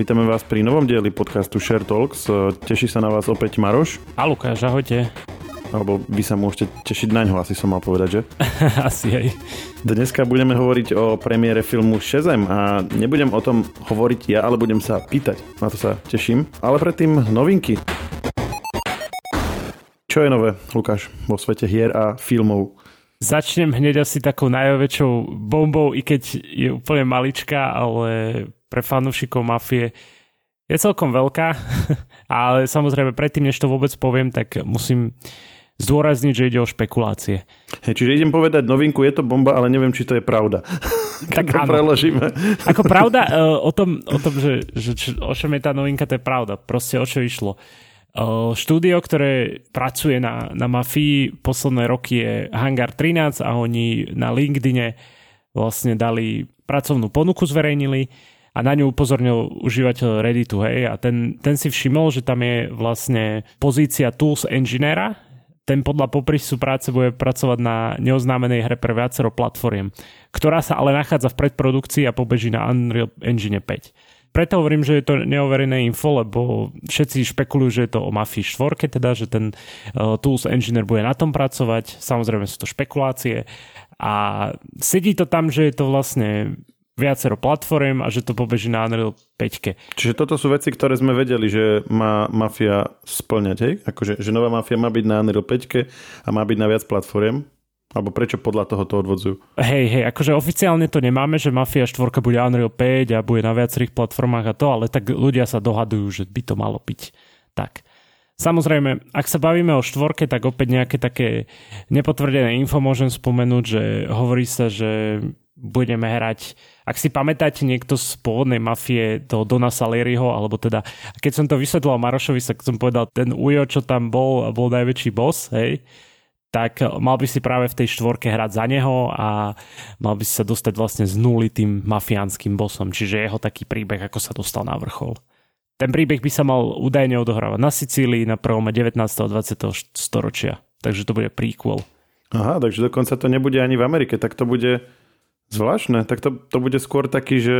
Vítame vás pri novom dieli podcastu Share Talks. Teší sa na vás opäť Maroš. A Lukáš, ahojte. Alebo vy sa môžete tešiť na ňo, asi som mal povedať, že? asi aj. Dneska budeme hovoriť o premiére filmu Shazam a nebudem o tom hovoriť ja, ale budem sa pýtať. Na to sa teším. Ale predtým novinky. Čo je nové, Lukáš, vo svete hier a filmov? Začnem hneď asi takou najväčšou bombou, i keď je úplne maličká, ale pre fanúšikov mafie je celkom veľká, ale samozrejme predtým, než to vôbec poviem, tak musím zdôrazniť, že ide o špekulácie. Hey, čiže idem povedať novinku, je to bomba, ale neviem, či to je pravda. tak to preložíme. Ako pravda uh, o tom, o tom že, že o čom je tá novinka, to je pravda. Proste o čo išlo. Uh, štúdio, ktoré pracuje na, na mafii posledné roky je Hangar 13 a oni na LinkedIne vlastne dali pracovnú ponuku, zverejnili a na ňu upozornil užívateľ Redditu, hej, a ten, ten si všimol, že tam je vlastne pozícia Tools Engineera, ten podľa poprisu práce bude pracovať na neoznámenej hre pre viacero platformiem, ktorá sa ale nachádza v predprodukcii a pobeží na Unreal Engine 5. Preto hovorím, že je to neoverené info, lebo všetci špekulujú, že je to o Mafii 4, teda, že ten uh, Tools Engineer bude na tom pracovať. Samozrejme sú to špekulácie. A sedí to tam, že je to vlastne viacero platform a že to pobeží na Unreal 5. Čiže toto sú veci, ktoré sme vedeli, že má Mafia splňať, hej? Akože, že nová Mafia má byť na Unreal 5 a má byť na viac platform. Alebo prečo podľa toho to odvodzujú? Hej, hej, akože oficiálne to nemáme, že Mafia 4 bude Unreal 5 a bude na viacerých platformách a to, ale tak ľudia sa dohadujú, že by to malo byť tak. Samozrejme, ak sa bavíme o štvorke, tak opäť nejaké také nepotvrdené info môžem spomenúť, že hovorí sa, že budeme hrať ak si pamätáte niekto z pôvodnej mafie do Dona Salieriho, alebo teda, keď som to vysvetlil Marošovi, tak som povedal, ten Ujo, čo tam bol, bol najväčší boss, hej, tak mal by si práve v tej štvorke hrať za neho a mal by si sa dostať vlastne z nuly tým mafiánskym bossom, čiže jeho taký príbeh, ako sa dostal na vrchol. Ten príbeh by sa mal údajne odohrávať na Sicílii na prvom 19. a 20. storočia, takže to bude prequel. Aha, takže dokonca to nebude ani v Amerike, tak to bude Zvláštne, tak to, to bude skôr taký, že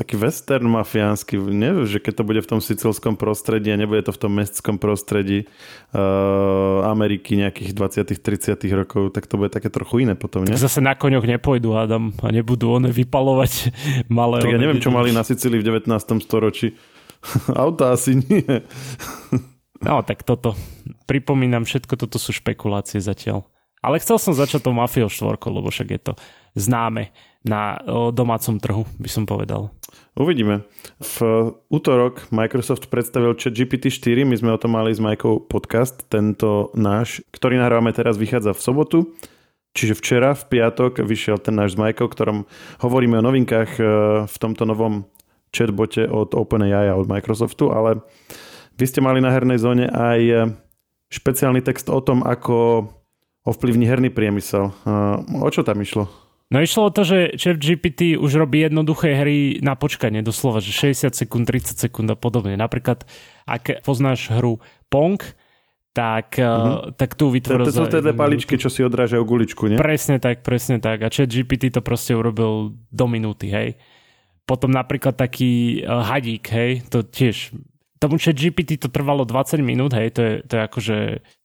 taký western mafiánsky, neviem, že keď to bude v tom sicilskom prostredí a nebude to v tom mestskom prostredí uh, Ameriky nejakých 20 30 rokov, tak to bude také trochu iné potom, nie? Tak zase na koňoch nepôjdu, Adam, a nebudú one vypalovať malé... Tak ja neviem, čo mali na Sicílii v 19. storočí. Auta asi nie. no, tak toto. Pripomínam, všetko toto sú špekulácie zatiaľ. Ale chcel som začať tou Mafiou 4, lebo však je to známe na domácom trhu, by som povedal. Uvidíme. V útorok Microsoft predstavil chat GPT-4, my sme o tom mali s Majkou podcast, tento náš, ktorý nahrávame teraz, vychádza v sobotu. Čiže včera, v piatok, vyšiel ten náš s Majkou, ktorom hovoríme o novinkách e, v tomto novom chatbote od OpenAI a od Microsoftu, ale vy ste mali na hernej zóne aj e, špeciálny text o tom, ako ovplyvní herný priemysel. O čo tam išlo? No išlo o to, že Chat GPT už robí jednoduché hry na počkanie, doslova, že 60 sekúnd, 30 sekúnd a podobne. Napríklad, ak poznáš hru Pong, tak, mm-hmm. tak tu vytvoril... To, to sú tie paličky, čo si odrážajú guličku, nie? Presne tak, presne tak. A Chat GPT to proste urobil do minúty, hej. Potom napríklad taký uh, hadík, hej, to tiež tomu chat GPT to trvalo 20 minút, hej, to je, to je akože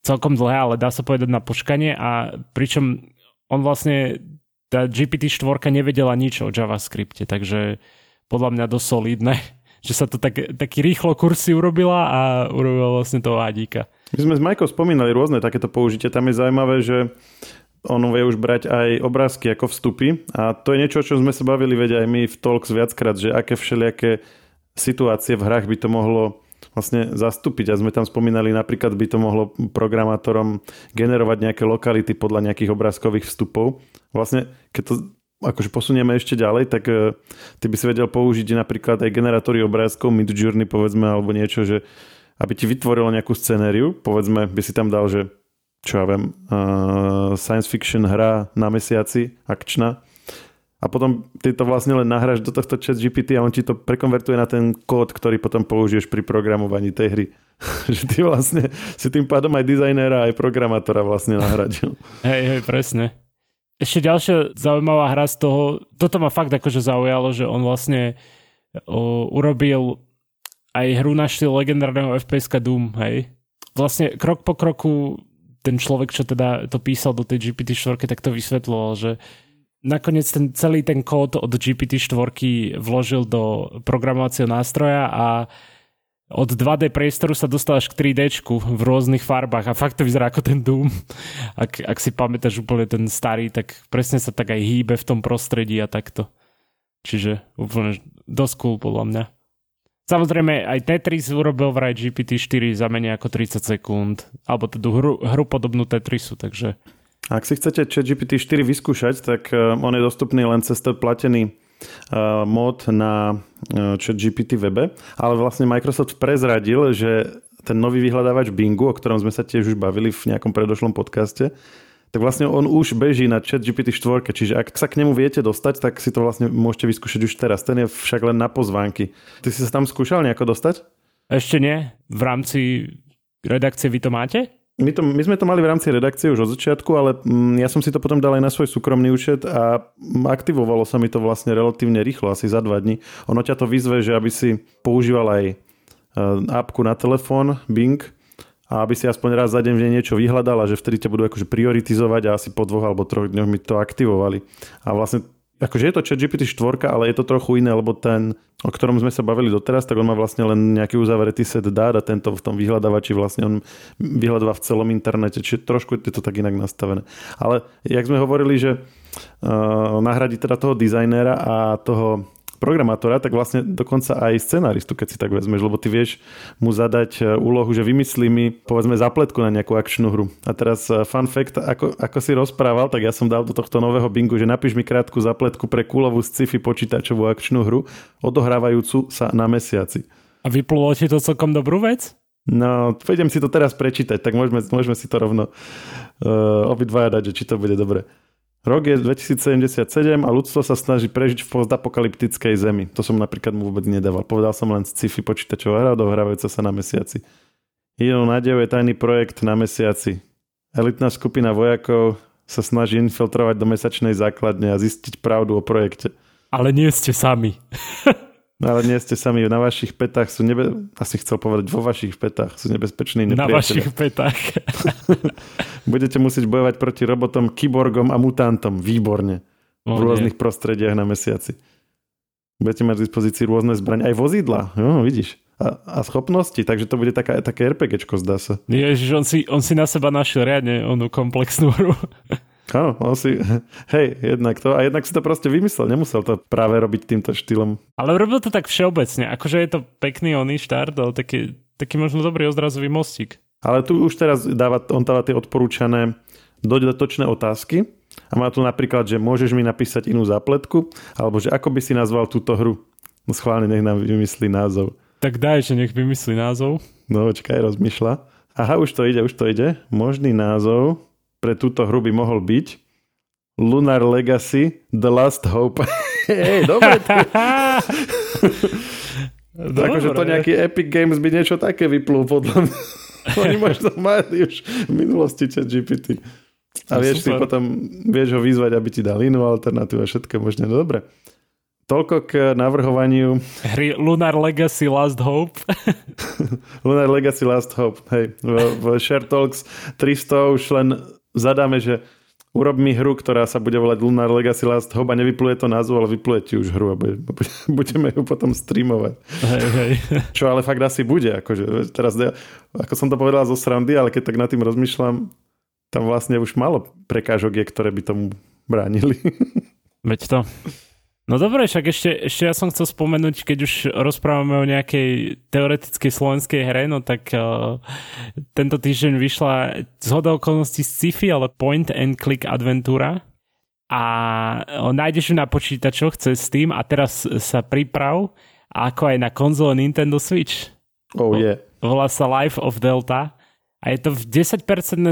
celkom dlhé, ale dá sa povedať na počkanie a pričom on vlastne, tá GPT-4 nevedela nič o JavaScripte, takže podľa mňa dosť solidné, že sa to tak, taký rýchlo kursy urobila a urobila vlastne toho Adíka. My sme s Majkou spomínali rôzne takéto použitie. Tam je zaujímavé, že on vie už brať aj obrázky ako vstupy a to je niečo, čo sme sa bavili veď aj my v Talks viackrát, že aké všelijaké situácie v hrách by to mohlo vlastne zastúpiť. A sme tam spomínali, napríklad by to mohlo programátorom generovať nejaké lokality podľa nejakých obrázkových vstupov. Vlastne, keď to akože posunieme ešte ďalej, tak uh, ty by si vedel použiť napríklad aj generátory obrázkov, Midjourney povedzme, alebo niečo, že aby ti vytvorilo nejakú scenériu, povedzme, by si tam dal, že čo ja viem, uh, science fiction hra na mesiaci, akčná, a potom ty to vlastne len nahráš do tohto chat GPT a on ti to prekonvertuje na ten kód, ktorý potom použiješ pri programovaní tej hry. že ty vlastne si tým pádom aj dizajnéra, aj programátora vlastne nahradil. Hej, hej, presne. Ešte ďalšia zaujímavá hra z toho, toto ma fakt akože zaujalo, že on vlastne o, urobil aj hru na štýl legendárneho fps Doom, hej. Vlastne krok po kroku ten človek, čo teda to písal do tej GPT-4, tak to vysvetloval, že nakoniec ten celý ten kód od GPT-4 vložil do programovacieho nástroja a od 2D priestoru sa dostávaš k 3D v rôznych farbách a fakt to vyzerá ako ten Doom. Ak, ak si pamätáš úplne ten starý, tak presne sa tak aj hýbe v tom prostredí a takto. Čiže úplne dosť cool podľa mňa. Samozrejme aj Tetris urobil vraj GPT-4 za menej ako 30 sekúnd, alebo teda hru, hru podobnú Tetrisu, takže... Ak si chcete GPT-4 vyskúšať, tak eh, on je dostupný len cez ten platený mod na uh, chat GPT webe, ale vlastne Microsoft prezradil, že ten nový vyhľadávač Bingu, o ktorom sme sa tiež už bavili v nejakom predošlom podcaste, tak vlastne on už beží na chat GPT 4, čiže ak sa k nemu viete dostať, tak si to vlastne môžete vyskúšať už teraz. Ten je však len na pozvánky. Ty si sa tam skúšal nejako dostať? Ešte nie. V rámci redakcie vy to máte? My, to, my sme to mali v rámci redakcie už od začiatku, ale mm, ja som si to potom dal aj na svoj súkromný účet a aktivovalo sa mi to vlastne relatívne rýchlo, asi za dva dní. Ono ťa to vyzve, že aby si používal aj e, appku na telefón Bing a aby si aspoň raz za deň niečo vyhľadal a že vtedy ťa budú akože prioritizovať a asi po dvoch alebo troch dňoch mi to aktivovali. A vlastne akože je to chat GPT 4, ale je to trochu iné, lebo ten, o ktorom sme sa bavili doteraz, tak on má vlastne len nejaký uzavretý set dát a tento v tom vyhľadávači vlastne on vyhľadáva v celom internete, čiže trošku je to tak inak nastavené. Ale jak sme hovorili, že uh, nahradí teda toho dizajnéra a toho programátora, tak vlastne dokonca aj scenáristu, keď si tak vezmeš, lebo ty vieš mu zadať e, úlohu, že vymyslí mi povedzme zapletku na nejakú akčnú hru. A teraz e, fun fact, ako, ako si rozprával, tak ja som dal do tohto nového bingu, že napíš mi krátku zapletku pre kúlovú sci-fi počítačovú akčnú hru, odohrávajúcu sa na mesiaci. A vyplulo ti to celkom dobrú vec? No, pôjdem si to teraz prečítať, tak môžeme, môžeme si to rovno uh, obidvaja dať, že či to bude dobre. Rok je 2077 a ľudstvo sa snaží prežiť v postapokalyptickej zemi. To som napríklad mu vôbec nedával. Povedal som len sci-fi počítačová hra dohrávajúca sa na mesiaci. Jedinou nádejou je tajný projekt na mesiaci. Elitná skupina vojakov sa snaží infiltrovať do mesačnej základne a zistiť pravdu o projekte. Ale nie ste sami. No ale nie ste sami, na vašich petách sú nebe... Asi chcel povedať, vo vašich petách sú nebezpeční nepriateľe. Na vašich petách. Budete musieť bojovať proti robotom, kyborgom a mutantom. Výborne. v rôznych nie. prostrediach na mesiaci. Budete mať v dispozícii rôzne zbraň, aj vozidla. No, vidíš. A, a schopnosti, takže to bude taká, také RPGčko, zdá sa. Ježiš, on si, on si na seba našiel riadne onú komplexnú hru. Áno, on si, hej, jednak to. A jednak si to proste vymyslel, nemusel to práve robiť týmto štýlom. Ale robil to tak všeobecne, akože je to pekný oný štart, ale taký, taký možno dobrý ozdrazový mostík. Ale tu už teraz dáva, on dáva tie odporúčané dodatočné otázky a má tu napríklad, že môžeš mi napísať inú zápletku, alebo že ako by si nazval túto hru. No schválne, nech nám vymyslí názov. Tak daj, že nech vymyslí názov. No, počkaj, rozmýšľa. Aha, už to ide, už to ide. Možný názov pre túto hru by mohol byť Lunar Legacy The Last Hope. Hej, dobre. Akože to nejaký Epic Games by niečo také vyplul podľa mňa. Oni možno mali už v minulosti chat GPT. A no, vieš si potom, vieš ho vyzvať, aby ti dal inú alternatívu a všetko možné. No dobre. Toľko k navrhovaniu. Hry Lunar Legacy Last Hope. Lunar Legacy Last Hope. Hej, v, v Share Talks 300 už len zadáme, že urob mi hru, ktorá sa bude volať Lunar Legacy Last Hope a nevypluje to názvu, ale vypluje ti už hru a budeme ju potom streamovať. Hej, hej. Čo ale fakt asi bude. Akože, teraz, ako som to povedal zo srandy, ale keď tak nad tým rozmýšľam, tam vlastne už málo prekážok je, ktoré by tomu bránili. Veď to. No dobre, však ešte, ešte ja som chcel spomenúť, keď už rozprávame o nejakej teoretickej slovenskej hre, no tak uh, tento týždeň vyšla z okolností sci-fi, ale point and click adventúra a uh, nájdeš ju na počítačoch cez Steam a teraz sa priprav ako aj na konzole Nintendo Switch. Oh yeah. Volá sa Life of Delta a je to v 10%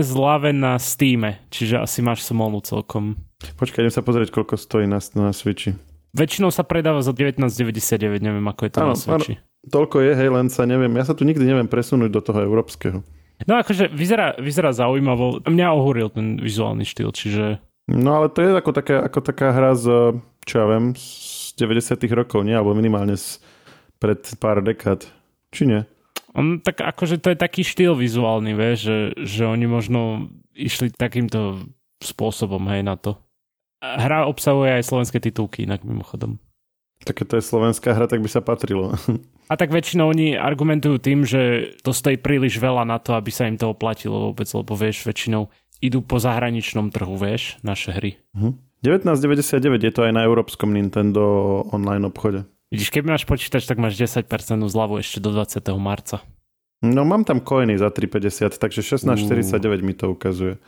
zlave na Steam, čiže asi máš smolu celkom. Počkaj, idem sa pozrieť, koľko stojí na, na Switchi. Väčšinou sa predáva za 19,99, neviem ako je to ano, na Switchi. toľko je, hej, len sa neviem, ja sa tu nikdy neviem presunúť do toho európskeho. No akože vyzerá, vyzerá zaujímavo, mňa ohúril ten vizuálny štýl, čiže... No ale to je ako taká, ako taká hra z, čo ja viem, z 90 rokov, nie? Alebo minimálne z, pred pár dekád. Či nie? On, tak akože to je taký štýl vizuálny, vieš, že, že oni možno išli takýmto spôsobom, hej, na to. Hra obsahuje aj slovenské titulky, inak mimochodom. Tak to je slovenská hra, tak by sa patrilo. A tak väčšinou oni argumentujú tým, že to stojí príliš veľa na to, aby sa im to oplatilo vôbec, lebo vieš, väčšinou idú po zahraničnom trhu, vieš, naše hry. Uh-huh. 1999 je to aj na európskom Nintendo online obchode. Vidíš, keď máš počítač, tak máš 10% zľavu ešte do 20. marca. No mám tam coiny za 3,50, takže 16,49 mi to ukazuje.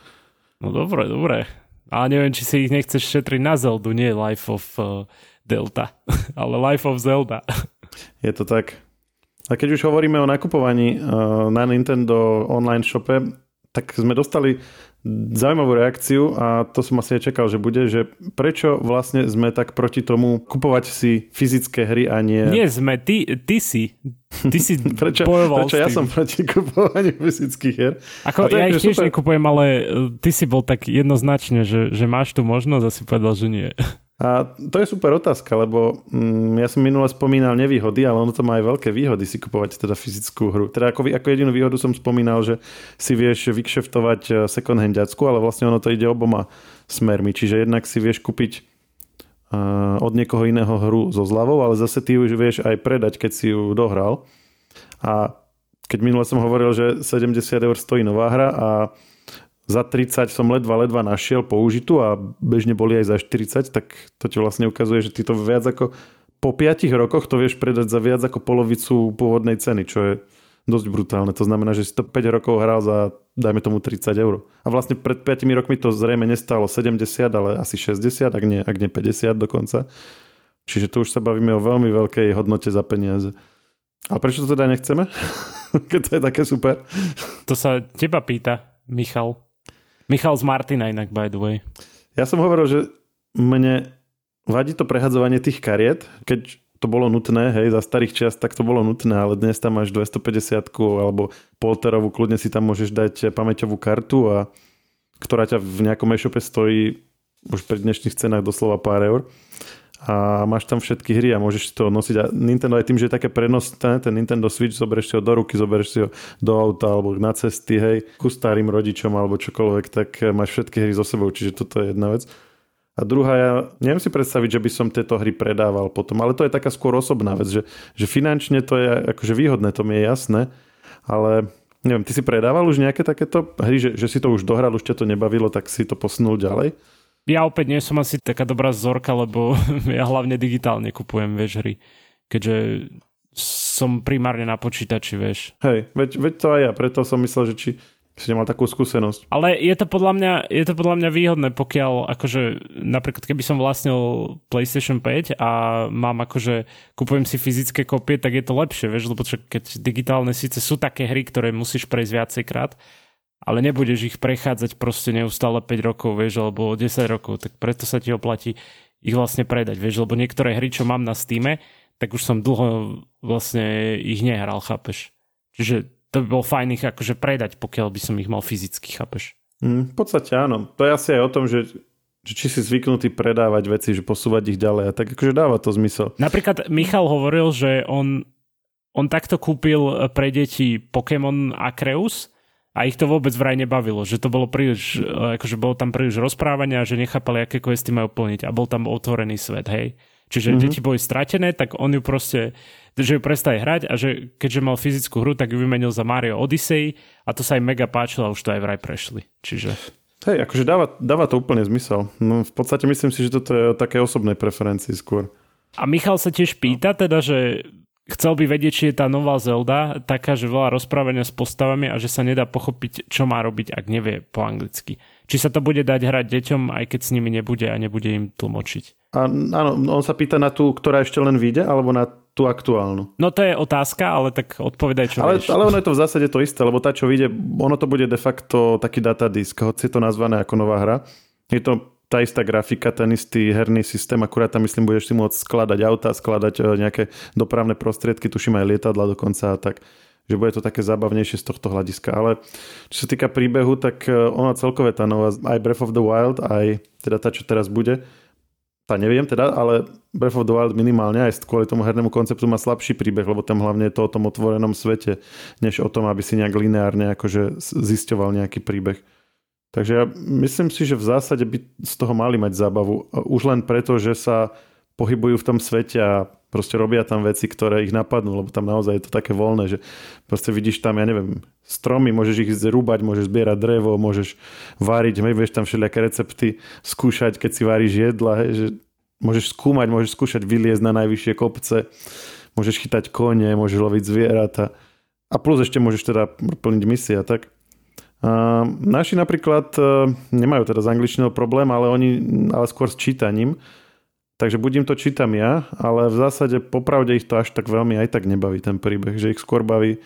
No dobre, dobre. Ale neviem, či si ich nechceš šetriť na Zeldu, nie Life of uh, Delta, ale Life of Zelda. Je to tak. A keď už hovoríme o nakupovaní uh, na Nintendo online shope, tak sme dostali zaujímavú reakciu a to som asi aj čakal, že bude, že prečo vlastne sme tak proti tomu kupovať si fyzické hry a nie... Nie sme, ty, ty si. Ty si prečo, bojoval prečo ja som proti kupovaniu fyzických hier? Ako ja ich tiež nekupujem, ale e, ty si bol tak jednoznačne, že, že máš tú možnosť a si povedal, že nie. A to je super otázka, lebo mm, ja som minule spomínal nevýhody, ale ono to má aj veľké výhody si kupovať teda fyzickú hru. Teda ako, ako jedinú výhodu som spomínal, že si vieš vykšeftovať e, second handiacku, ale vlastne ono to ide oboma smermi. Čiže jednak si vieš kúpiť uh, od niekoho iného hru so zľavou, ale zase ty už vieš aj predať, keď si ju dohral. A keď minule som hovoril, že 70 eur stojí nová hra a za 30 som ledva, ledva našiel použitú a bežne boli aj za 40, tak to ti vlastne ukazuje, že ty to viac ako po 5 rokoch to vieš predať za viac ako polovicu pôvodnej ceny, čo je dosť brutálne. To znamená, že si to 5 rokov hral za, dajme tomu, 30 eur. A vlastne pred 5 rokmi to zrejme nestalo 70, ale asi 60, ak nie, ak nie 50 dokonca. Čiže tu už sa bavíme o veľmi veľkej hodnote za peniaze. A prečo to teda nechceme? Keď to je také super. To sa teba pýta, Michal. Michal z Martina inak, by the way. Ja som hovoril, že mne vadí to prehadzovanie tých kariet, keď to bolo nutné, hej, za starých čias tak to bolo nutné, ale dnes tam máš 250 alebo polterovú, kľudne si tam môžeš dať pamäťovú kartu a ktorá ťa v nejakom e-shope stojí už pri dnešných cenách doslova pár eur a máš tam všetky hry a môžeš to nosiť. A Nintendo aj tým, že je také prenosné, ten Nintendo Switch, zoberieš si ho do ruky, zoberieš si ho do auta alebo na cesty, hej, ku starým rodičom alebo čokoľvek, tak máš všetky hry so sebou, čiže toto je jedna vec. A druhá, ja neviem si predstaviť, že by som tieto hry predával potom, ale to je taká skôr osobná vec, že, že finančne to je akože výhodné, to mi je jasné, ale neviem, ty si predával už nejaké takéto hry, že, že si to už dohral, už ťa to nebavilo, tak si to posunul ďalej? Ja opäť nie som asi taká dobrá zorka, lebo ja hlavne digitálne kupujem, vieš, hry. Keďže som primárne na počítači, vieš. Hej, veď, veď to aj ja, preto som myslel, že či si nemal takú skúsenosť. Ale je to podľa mňa, je to podľa mňa výhodné, pokiaľ akože napríklad keby som vlastnil PlayStation 5 a mám akože kupujem si fyzické kopie, tak je to lepšie, vieš, lebo čo, keď digitálne síce sú také hry, ktoré musíš prejsť viacejkrát, ale nebudeš ich prechádzať proste neustále 5 rokov, vieš, alebo 10 rokov, tak preto sa ti oplatí ich vlastne predať, vieš, lebo niektoré hry, čo mám na Steam, tak už som dlho vlastne ich nehral, chápeš. Čiže to by bolo fajn ich akože predať, pokiaľ by som ich mal fyzicky, chápeš. Mm, v podstate áno. To je asi aj o tom, že že či si zvyknutý predávať veci, že posúvať ich ďalej a tak akože dáva to zmysel. Napríklad Michal hovoril, že on, on takto kúpil pre deti Pokémon Acreus a ich to vôbec vraj nebavilo, že to bolo príliš, akože bolo tam príliš rozprávania, že nechápali, aké questy majú plniť a bol tam otvorený svet, hej. Čiže mm-hmm. deti boli stratené, tak on ju proste, že ju prestali hrať a že keďže mal fyzickú hru, tak ju vymenil za Mario Odyssey a to sa im mega páčilo a už to aj vraj prešli. Čiže... Hej, akože dáva, dáva to úplne zmysel. No, v podstate myslím si, že toto je o také osobnej preferencii skôr. A Michal sa tiež pýta teda, že chcel by vedieť, či je tá nová Zelda taká, že veľa rozprávania s postavami a že sa nedá pochopiť, čo má robiť, ak nevie po anglicky. Či sa to bude dať hrať deťom, aj keď s nimi nebude a nebude im tlmočiť. A, áno, on sa pýta na tú, ktorá ešte len vyjde, alebo na tú aktuálnu? No to je otázka, ale tak odpovedaj, čo ale, vieš. Ale ono je to v zásade to isté, lebo tá, čo vyjde, ono to bude de facto taký datadisk, hoci je to nazvané ako nová hra. Je to tá istá grafika, ten istý herný systém, akurát tam myslím, budeš si môcť skladať auta, skladať e, nejaké dopravné prostriedky, tuším aj lietadla dokonca a tak že bude to také zábavnejšie z tohto hľadiska. Ale čo sa týka príbehu, tak e, ona celkové tá nová, aj Breath of the Wild, aj teda tá, čo teraz bude, tá neviem teda, ale Breath of the Wild minimálne aj kvôli tomu hernému konceptu má slabší príbeh, lebo tam hlavne je to o tom otvorenom svete, než o tom, aby si nejak lineárne akože zisťoval nejaký príbeh. Takže ja myslím si, že v zásade by z toho mali mať zábavu. Už len preto, že sa pohybujú v tom svete a proste robia tam veci, ktoré ich napadnú, lebo tam naozaj je to také voľné, že proste vidíš tam, ja neviem, stromy, môžeš ich zrúbať, môžeš zbierať drevo, môžeš váriť, hej, vieš tam všelijaké recepty skúšať, keď si varíš jedla, hej, že môžeš skúmať, môžeš skúšať vyliezť na najvyššie kopce, môžeš chytať kone, môžeš loviť zvieratá a plus ešte môžeš teda plniť misie a tak. Naši napríklad e, nemajú teda z angličného problém, ale oni ale skôr s čítaním, Takže buď im to čítam ja, ale v zásade popravde ich to až tak veľmi aj tak nebaví ten príbeh, že ich skôr baví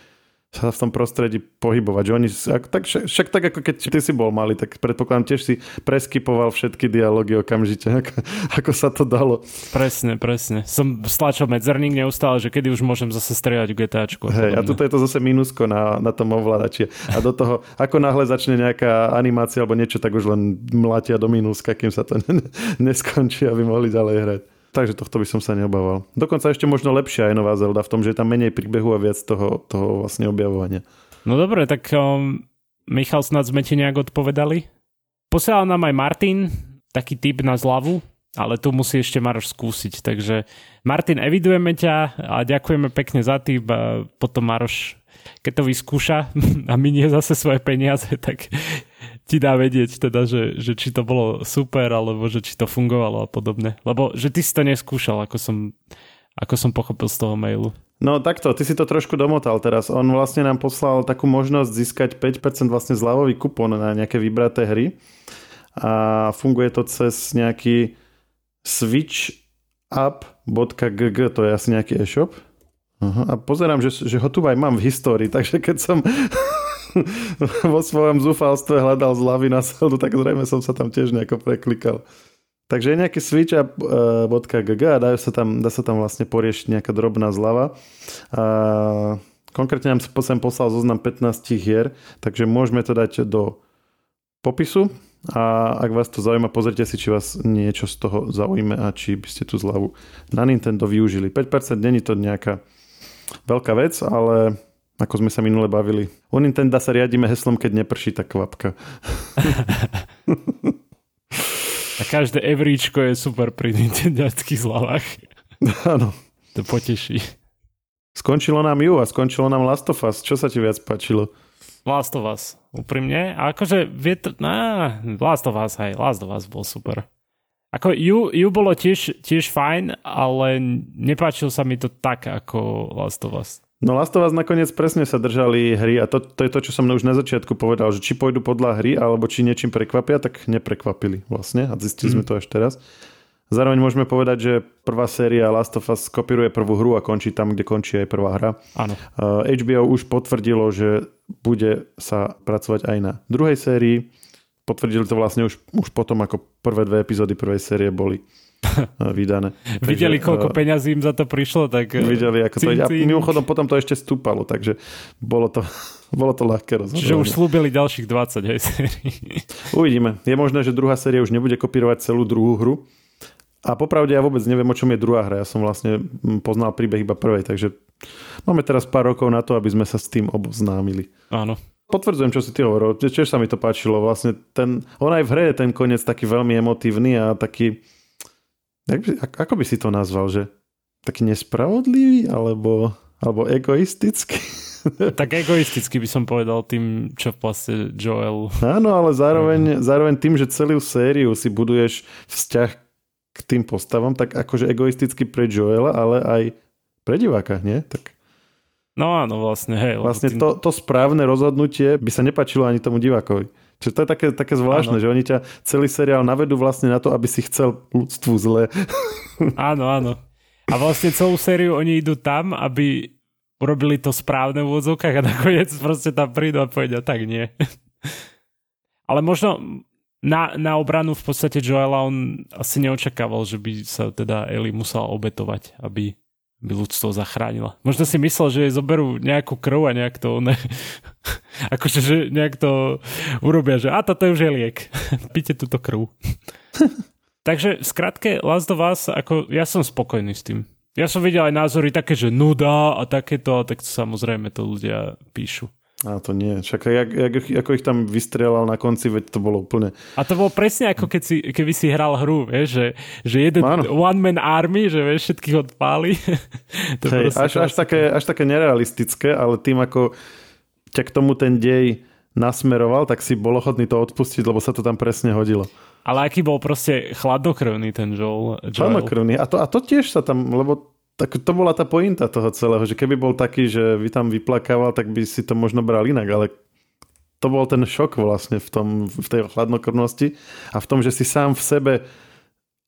sa v tom prostredí pohybovať. Že oni, tak, však tak ako keď ty si bol malý, tak predpokladám tiež si preskypoval všetky dialógy okamžite, ako, ako sa to dalo. Presne, presne. Som stlačil medzerník neustále, že kedy už môžem zase strieľať GTAčku. Hej, a tuto je to zase minusko na, na tom ovládači. A do toho, ako náhle začne nejaká animácia alebo niečo, tak už len mlatia do minuska, kým sa to neskončí, aby mohli ďalej hrať. Takže tohto by som sa neobával. Dokonca ešte možno lepšia aj nová Zelda v tom, že je tam menej príbehu a viac toho, toho vlastne objavovania. No dobre, tak um, Michal, snad sme ti nejak odpovedali. Posielal nám aj Martin taký typ na zľavu, ale tu musí ešte Maroš skúsiť. Takže Martin, evidujeme ťa a ďakujeme pekne za tým potom Maroš, keď to vyskúša a minie zase svoje peniaze, tak ti dá vedieť teda, že, že či to bolo super, alebo že či to fungovalo a podobne. Lebo že ty si to neskúšal, ako som, ako som pochopil z toho mailu. No takto, ty si to trošku domotal teraz. On vlastne nám poslal takú možnosť získať 5% vlastne zľavový kupón na nejaké vybraté hry a funguje to cez nejaký switchup.gg, to je asi nejaký e-shop. Uh-huh. A pozerám, že, že ho tu aj mám v histórii, takže keď som vo svojom zúfalstve hľadal zľavy na saldu, tak zrejme som sa tam tiež nejako preklikal. Takže je nejaký switchup.gg a dá sa, tam, dá sa tam vlastne poriešiť nejaká drobná zľava. A konkrétne nám sem poslal zoznam 15 hier, takže môžeme to dať do popisu a ak vás to zaujíma, pozrite si, či vás niečo z toho zaujíme a či by ste tú zľavu na Nintendo využili. 5% není to nejaká veľká vec, ale ako sme sa minule bavili. U Nintendo sa riadíme heslom, keď neprší, tak kvapka. A každé evríčko je super pri nintendiackých zľavách. Áno. To poteší. Skončilo nám ju a skončilo nám Last of Us. Čo sa ti viac páčilo? Last of Us, úprimne. A akože, vietr... Nah, Last of Us, hej, Last of Us bol super. Ako ju, ju bolo tiež, tiež fajn, ale nepáčil sa mi to tak ako Last of Us. No Last of Us nakoniec presne sa držali hry a to, to je to, čo som už na začiatku povedal, že či pôjdu podľa hry alebo či niečím prekvapia, tak neprekvapili vlastne a zistili mm. sme to až teraz. Zároveň môžeme povedať, že prvá séria Last of Us kopíruje prvú hru a končí tam, kde končí aj prvá hra. Áno. HBO už potvrdilo, že bude sa pracovať aj na druhej sérii. Potvrdili to vlastne už, už potom, ako prvé dve epizódy prvej série boli vydané. Videli, takže, koľko uh, peňazí im za to prišlo, tak... Eh, videli, ako cím, to ide. A mimochodom potom to ešte stúpalo, takže bolo to, bolo to ľahké rozhodovanie. Čiže už slúbili ďalších 20 hej, sérií. Uvidíme. Je možné, že druhá séria už nebude kopírovať celú druhú hru. A popravde ja vôbec neviem, o čom je druhá hra. Ja som vlastne hm, poznal príbeh iba prvej, takže máme teraz pár rokov na to, aby sme sa s tým oboznámili. Áno. Potvrdzujem, čo si ty hovoril. Tiež sa mi to páčilo. Vlastne ten, on aj v hre je ten koniec taký veľmi emotívny a taký Jak by, ako by si to nazval, že taký nespravodlivý alebo, alebo egoistický? tak egoisticky by som povedal tým, čo v plaste Joel. Áno, ale zároveň, mm. zároveň tým, že celú sériu si buduješ vzťah k tým postavom, tak akože egoisticky pre Joela, ale aj pre diváka, nie? Tak... No áno, vlastne, hej. Vlastne tým... to, to správne rozhodnutie by sa nepačilo ani tomu divákovi. Čiže to je také, také zvláštne, ano. že oni ťa celý seriál navedú vlastne na to, aby si chcel ľudstvu zle. Áno, áno. A vlastne celú sériu oni idú tam, aby urobili to správne v úvodzovkách a nakoniec proste tam prídu a povedia, tak nie. Ale možno na, na obranu v podstate Joela on asi neočakával, že by sa teda Ellie musela obetovať, aby by ľudstvo zachránila. Možno si myslel, že jej zoberú nejakú krv a nejak to ne, akože že nejak to urobia, že a toto je už je liek. Píte túto krv. Takže v skratke Last of Us, ako ja som spokojný s tým. Ja som videl aj názory také, že nuda a takéto, tak samozrejme to ľudia píšu. A to nie. Však jak, jak, ako ich tam vystrelal na konci, veď to bolo úplne... A to bolo presne ako keď si, keby si hral hru, vieš, že, že jeden one-man army, že vieš, všetkých odpáli. to Hej, až, až, také, až také nerealistické, ale tým ako ťa k tomu ten dej nasmeroval, tak si bol ochotný to odpustiť, lebo sa to tam presne hodilo. Ale aký bol proste chladnokrvný ten Joel. Joel. Chladnokrvný. A to, a to tiež sa tam, lebo tak to bola tá pointa toho celého, že keby bol taký, že by tam vyplakával, tak by si to možno bral inak, ale to bol ten šok vlastne v, tom, v tej chladnokrvnosti a v tom, že si sám v sebe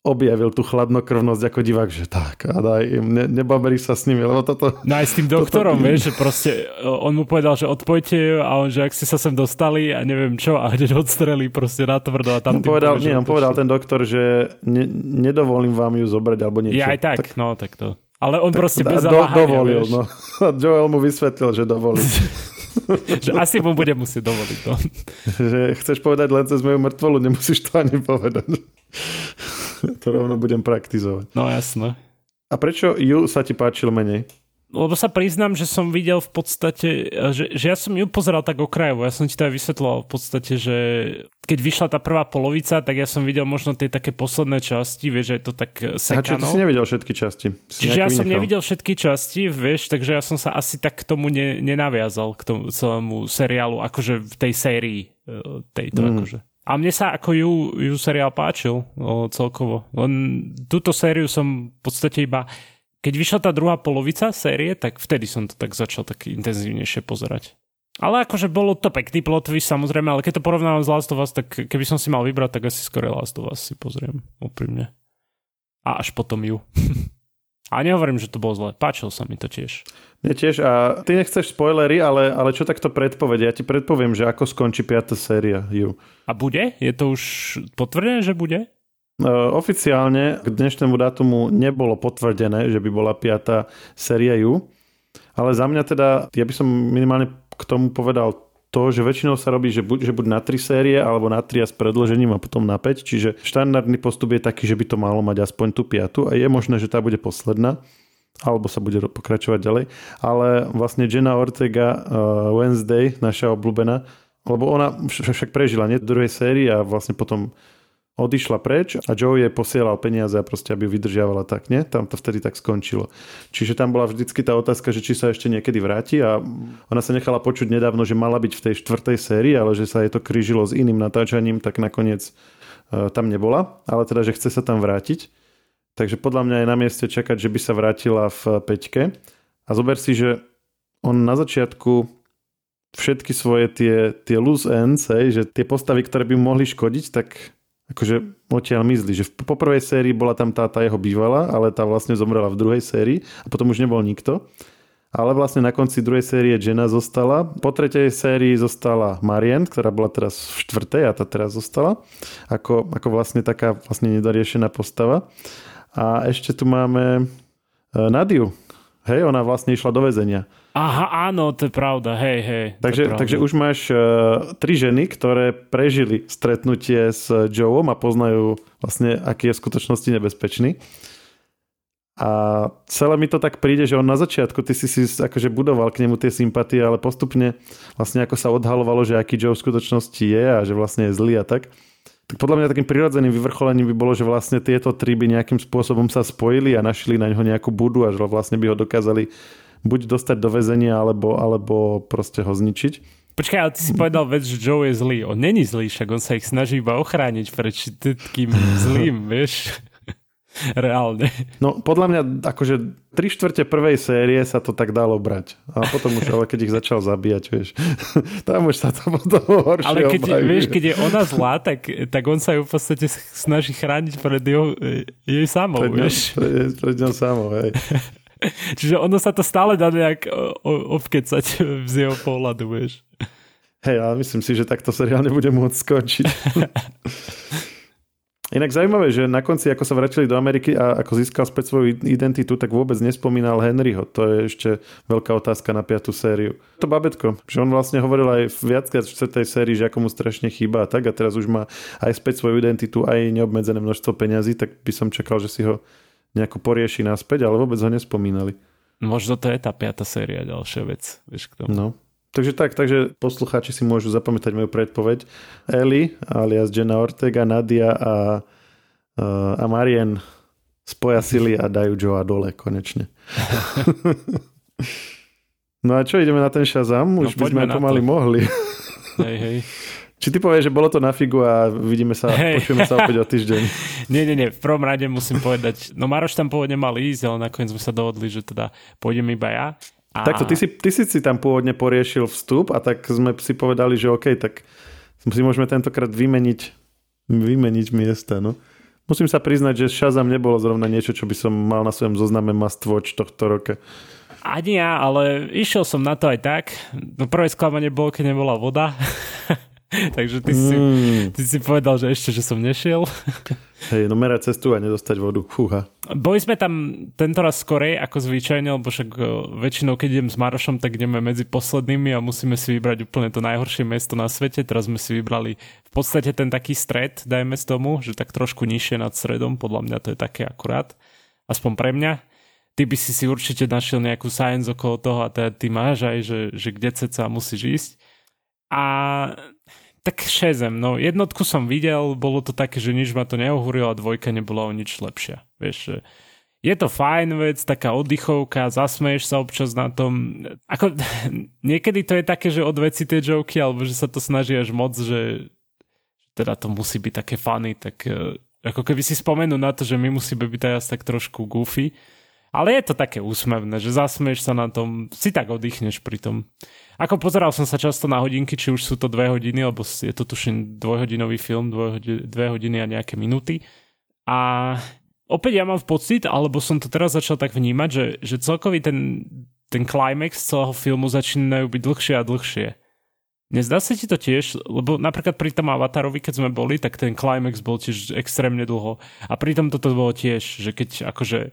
objavil tú chladnokrvnosť ako divák, že tak a daj im, ne, nebaberi sa s nimi, lebo toto... No aj s tým doktorom, toto... vieš, že proste on mu povedal, že odpojte a on, že ak ste sa sem dostali a neviem čo a hneď odstrelí proste na tvrdo a tam... On povedal, nie, on povedal ten doktor, že ne, nedovolím vám ju zobrať alebo niečo. Ja aj tak, tak no tak to... Ale on tak, proste bez do, dovolil, vieš. no. Joel mu vysvetlil, že dovolí. že asi mu bude musieť dovoliť. No. že chceš povedať len cez moju mŕtvolu, nemusíš to ani povedať. to rovno budem praktizovať. No jasno. A prečo ju sa ti páčil menej? Lebo sa priznám, že som videl v podstate, že, že ja som ju pozeral tak okrajovo, ja som ti to aj vysvetloval v podstate, že keď vyšla tá prvá polovica, tak ja som videl možno tie také posledné časti, vieš, že je to tak sekano. A čo, ty si nevidel všetky časti? Si Čiže ja vynechal. som nevidel všetky časti, vieš, takže ja som sa asi tak k tomu ne, nenaviazal, k tomu celému seriálu, akože v tej sérii e, tejto, mm. akože. A mne sa ako ju, ju seriál páčil o, celkovo. Len túto sériu som v podstate iba keď vyšla tá druhá polovica série, tak vtedy som to tak začal tak intenzívnejšie pozerať. Ale akože bolo to pekný plot twist samozrejme, ale keď to porovnávam s Last of Us, tak keby som si mal vybrať, tak asi skôr Last of Us si pozriem, úprimne. A až potom ju. a nehovorím, že to bolo zle, páčil sa mi to tiež. Mne tiež a ty nechceš spoilery, ale, ale čo takto predpovedia? Ja ti predpoviem, že ako skončí piata séria ju. A bude? Je to už potvrdené, že bude? E, oficiálne k dnešnému dátumu nebolo potvrdené, že by bola piata séria U, ale za mňa teda, ja by som minimálne k tomu povedal to, že väčšinou sa robí, že buď, že buď na tri série, alebo na tri a s predložením a potom na 5, čiže štandardný postup je taký, že by to malo mať aspoň tú piatu a je možné, že tá bude posledná alebo sa bude pokračovať ďalej. Ale vlastne Jenna Ortega uh, Wednesday, naša obľúbená, lebo ona však prežila nie druhej sérii a vlastne potom odišla preč a Joe jej posielal peniaze a proste aby vydržiavala tak, nie? Tam to vtedy tak skončilo. Čiže tam bola vždycky tá otázka, že či sa ešte niekedy vráti a ona sa nechala počuť nedávno, že mala byť v tej štvrtej sérii, ale že sa jej to krížilo s iným natáčaním, tak nakoniec uh, tam nebola, ale teda, že chce sa tam vrátiť. Takže podľa mňa je na mieste čakať, že by sa vrátila v peťke. A zober si, že on na začiatku všetky svoje tie, tie loose ends, hej, že tie postavy, ktoré by mohli škodiť, tak akože odtiaľ myslí, že po prvej sérii bola tam tá, tá jeho bývalá, ale tá vlastne zomrela v druhej sérii a potom už nebol nikto. Ale vlastne na konci druhej série Jenna zostala. Po tretej sérii zostala Marianne, ktorá bola teraz v štvrtej a tá teraz zostala. Ako, ako vlastne taká vlastne nedoriešená postava. A ešte tu máme e, Nadiu. Hej, ona vlastne išla do väzenia. Aha, áno, to je pravda, hej, hej. Takže, takže už máš uh, tri ženy, ktoré prežili stretnutie s Joeom a poznajú vlastne, aký je v skutočnosti nebezpečný. A celé mi to tak príde, že on na začiatku, ty si si akože budoval k nemu tie sympatie, ale postupne vlastne ako sa odhalovalo, že aký Joe v skutočnosti je a že vlastne je zlý a tak. Tak podľa mňa takým prirodzeným vyvrcholením by bolo, že vlastne tieto tri by nejakým spôsobom sa spojili a našli na ňo nejakú budu a že vlastne by ho dokázali buď dostať do väzenia, alebo, alebo proste ho zničiť. Počkaj, ale ty si povedal vec, že Joe je zlý. On není zlý, však on sa ich snaží iba ochrániť pred takým zlým, vieš. Reálne. No podľa mňa akože tri štvrte prvej série sa to tak dalo brať. A potom už ale keď ich začal zabíjať, vieš, tam už sa to potom horšie Ale keď, obhajú. vieš, keď je ona zlá, tak, tak on sa ju v podstate snaží chrániť pred jeho, jej samou, pred ňou, vieš. Pred, pred ňou samou, hej. Čiže ono sa to stále dá nejak obkecať z jeho pohľadu, vieš. Hej, ale myslím si, že takto seriál nebude môcť skončiť. Inak zaujímavé, že na konci, ako sa vrátili do Ameriky a ako získal späť svoju identitu, tak vôbec nespomínal Henryho. To je ešte veľká otázka na piatú sériu. To babetko, že on vlastne hovoril aj viackrát v tej sérii, že ako mu strašne chýba a tak a teraz už má aj späť svoju identitu, aj neobmedzené množstvo peňazí, tak by som čakal, že si ho nejako porieši naspäť, ale vôbec ho nespomínali. Možno to je tá piata séria, ďalšia vec. Vieš k tomu. No. Takže tak, takže poslucháči si môžu zapamätať moju predpoveď. Eli, alias Jenna Ortega, Nadia a, a Marien spoja sily a dajú Joa dole konečne. no a čo, ideme na ten Shazam? Už no, by sme pomaly to. mohli. hej, hej. Či ty povieš, že bolo to na figu a vidíme sa, hey. počujeme sa opäť o týždeň. nie, nie, nie, v prvom rade musím povedať, no Maroš tam pôvodne mal ísť, ale nakoniec sme sa dohodli, že teda pôjdem iba ja. A... Takto, ty si, ty si si tam pôvodne poriešil vstup a tak sme si povedali, že OK, tak si môžeme tentokrát vymeniť, vymeniť miesta, no. Musím sa priznať, že Shazam nebolo zrovna niečo, čo by som mal na svojom zozname must watch tohto roka. Ani ja, ale išiel som na to aj tak. No prvé sklamanie bolo, keď nebola voda. Takže ty, mm. si, ty si povedal, že ešte, že som nešiel. Hej, no merať cestu a nedostať vodu. Fúha. Boli sme tam tento raz skorej ako zvyčajne, lebo však väčšinou, keď idem s Marošom, tak ideme medzi poslednými a musíme si vybrať úplne to najhoršie mesto na svete. Teraz sme si vybrali v podstate ten taký stred, dajme z tomu, že tak trošku nižšie nad stredom. Podľa mňa to je také akurát. Aspoň pre mňa. Ty by si si určite našiel nejakú science okolo toho a teda ty máš aj, že, že kde ceca musíš ísť. A tak šezem, no jednotku som videl, bolo to také, že nič ma to neohúrilo a dvojka nebola o nič lepšia. Vieš, je to fajn vec, taká oddychovka, zasmeješ sa občas na tom. Ako, niekedy to je také, že od veci tie joky, alebo že sa to snaží až moc, že teda to musí byť také funny, tak e, ako keby si spomenú na to, že my musíme byť teraz tak trošku goofy. Ale je to také úsmevné, že zasmieš sa na tom, si tak oddychneš pri tom. Ako pozeral som sa často na hodinky, či už sú to dve hodiny, lebo je to tuším dvojhodinový film, dve hodiny a nejaké minúty. A opäť ja mám v pocit, alebo som to teraz začal tak vnímať, že, že celkový ten, ten climax celého filmu začínajú byť dlhšie a dlhšie. Nezdá sa ti to tiež? Lebo napríklad pri tom Avatarovi, keď sme boli, tak ten climax bol tiež extrémne dlho. A pritom toto bolo tiež, že keď akože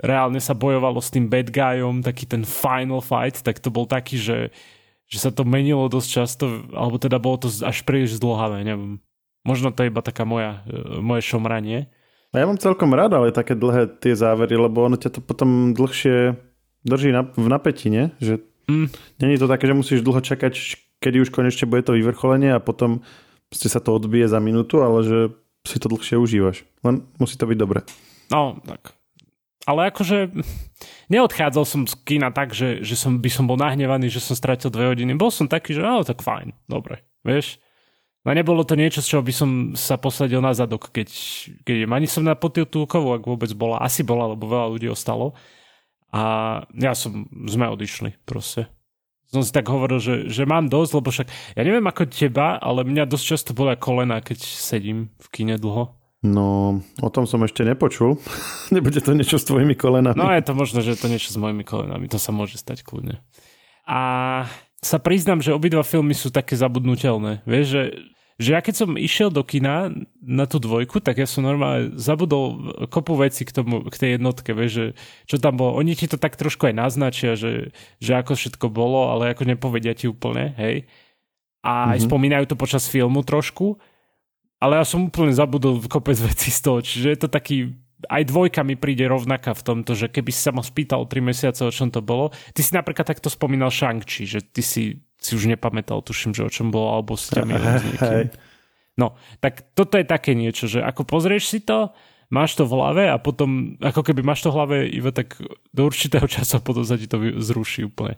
reálne sa bojovalo s tým bad guyom, taký ten final fight, tak to bol taký, že, že sa to menilo dosť často, alebo teda bolo to až príliš zdlhavé, neviem. Možno to je iba taká moja, e, moje šomranie. Ja mám celkom rád, ale také dlhé tie závery, lebo ono ťa to potom dlhšie drží na, v napätí, nie? Že mm. není to také, že musíš dlho čakať, kedy už konečne bude to vyvrcholenie a potom sa to odbije za minútu, ale že si to dlhšie užívaš. Len musí to byť dobre. No, tak ale akože neodchádzal som z kina tak, že, že som, by som bol nahnevaný, že som stratil dve hodiny. Bol som taký, že ale tak fajn, dobre, vieš. No nebolo to niečo, z čoho by som sa posadil na zadok, keď, keď ani som na potýlkovú, ak vôbec bola. Asi bola, lebo veľa ľudí ostalo. A ja som, sme odišli proste. Som si tak hovoril, že, že mám dosť, lebo však, ja neviem ako teba, ale mňa dosť často bola kolena, keď sedím v kine dlho. No, o tom som ešte nepočul. Nebude to niečo s tvojimi kolenami. No je to možno, že je to niečo s mojimi kolenami. To sa môže stať kľudne. A sa priznám, že obidva filmy sú také zabudnutelné. Vieš, že, že ja keď som išiel do kina na tú dvojku, tak ja som normálne zabudol kopu veci k, tomu, k tej jednotke, vieš, že čo tam bolo. Oni ti to tak trošku aj naznačia, že, že ako všetko bolo, ale ako nepovedia ti úplne, hej. A mm-hmm. aj mhm. spomínajú to počas filmu trošku, ale ja som úplne zabudol kopec vecí z toho, čiže je to taký aj dvojka mi príde rovnaká v tomto, že keby si sa ma spýtal 3 mesiace, o čom to bolo. Ty si napríklad takto spomínal Shang-Chi, že ty si, si už nepamätal, tuším, že o čom bolo, alebo s ťa No, tak toto je také niečo, že ako pozrieš si to, máš to v hlave a potom, ako keby máš to v hlave iba tak do určitého času potom sa ti to zruší úplne.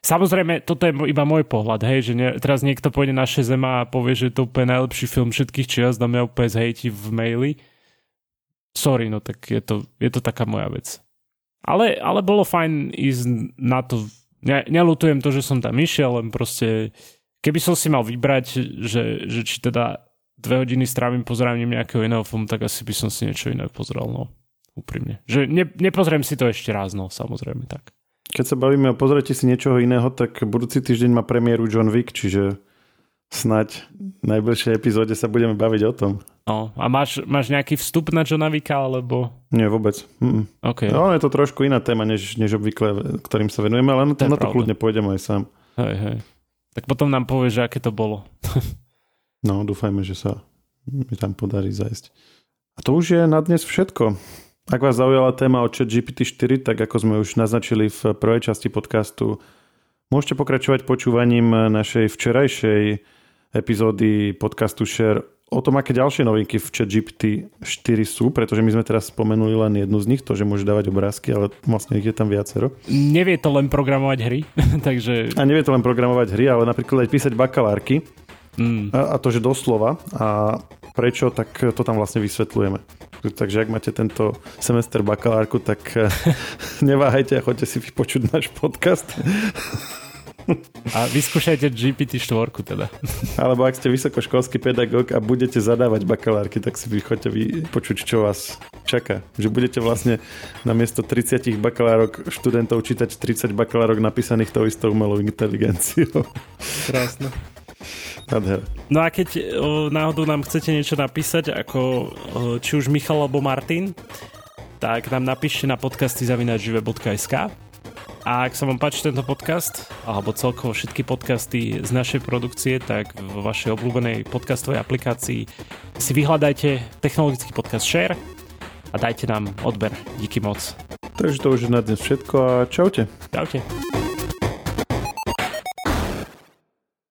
Samozrejme, toto je iba môj pohľad, hej, že ne, teraz niekto pôjde na zema a povie, že je to úplne najlepší film všetkých čias, dáme úplne zhejti v maili. Sorry, no tak je to, je to taká moja vec. Ale, ale bolo fajn ísť na to. Ne, nelutujem to, že som tam išiel, len proste keby som si mal vybrať, že, že či teda dve hodiny strávim pozeraním nejakého iného filmu, tak asi by som si niečo iné pozrel, no. Úprimne. Že ne, nepozriem si to ešte raz, no, samozrejme tak. Keď sa bavíme o pozrite si niečoho iného, tak budúci týždeň má premiéru John Wick, čiže snať v najbližšej epizóde sa budeme baviť o tom. No, a máš, máš nejaký vstup na Johna Vicka, alebo... Nie, vôbec. Mm-mm. Okay. No, je to trošku iná téma, než, než obvykle, ktorým sa venujeme, ale na to, to, na to kľudne pôjdem aj sám. Hej, hej. Tak potom nám povieš, že aké to bolo. no, dúfajme, že sa mi tam podarí zajsť. A to už je na dnes všetko. Ak vás zaujala téma o chat GPT-4, tak ako sme už naznačili v prvej časti podcastu, môžete pokračovať počúvaním našej včerajšej epizódy podcastu Share o tom, aké ďalšie novinky v ChatGPT 4 sú, pretože my sme teraz spomenuli len jednu z nich, to, že môže dávať obrázky, ale vlastne ich je tam viacero. Nevie to len programovať hry, takže... A nevie to len programovať hry, ale napríklad aj písať bakalárky. Mm. A, a to, že doslova. A prečo, tak to tam vlastne vysvetľujeme. Takže ak máte tento semester bakalárku, tak neváhajte a choďte si vypočuť náš podcast. A vyskúšajte GPT-4 teda. Alebo ak ste vysokoškolský pedagóg a budete zadávať bakalárky, tak si vychoďte počuť, čo vás čaká. Že budete vlastne na miesto 30 bakalárok študentov čítať 30 bakalárok napísaných tou istou umelou inteligenciou. Krásne. No a keď o, náhodou nám chcete niečo napísať, ako o, či už Michal alebo Martin, tak nám napíšte na podcasty zavinačžive.sk a ak sa vám páči tento podcast, alebo celkovo všetky podcasty z našej produkcie, tak vo vašej obľúbenej podcastovej aplikácii si vyhľadajte technologický podcast Share a dajte nám odber. Díky moc. Takže to už je na dnes všetko a čaute. Čaute.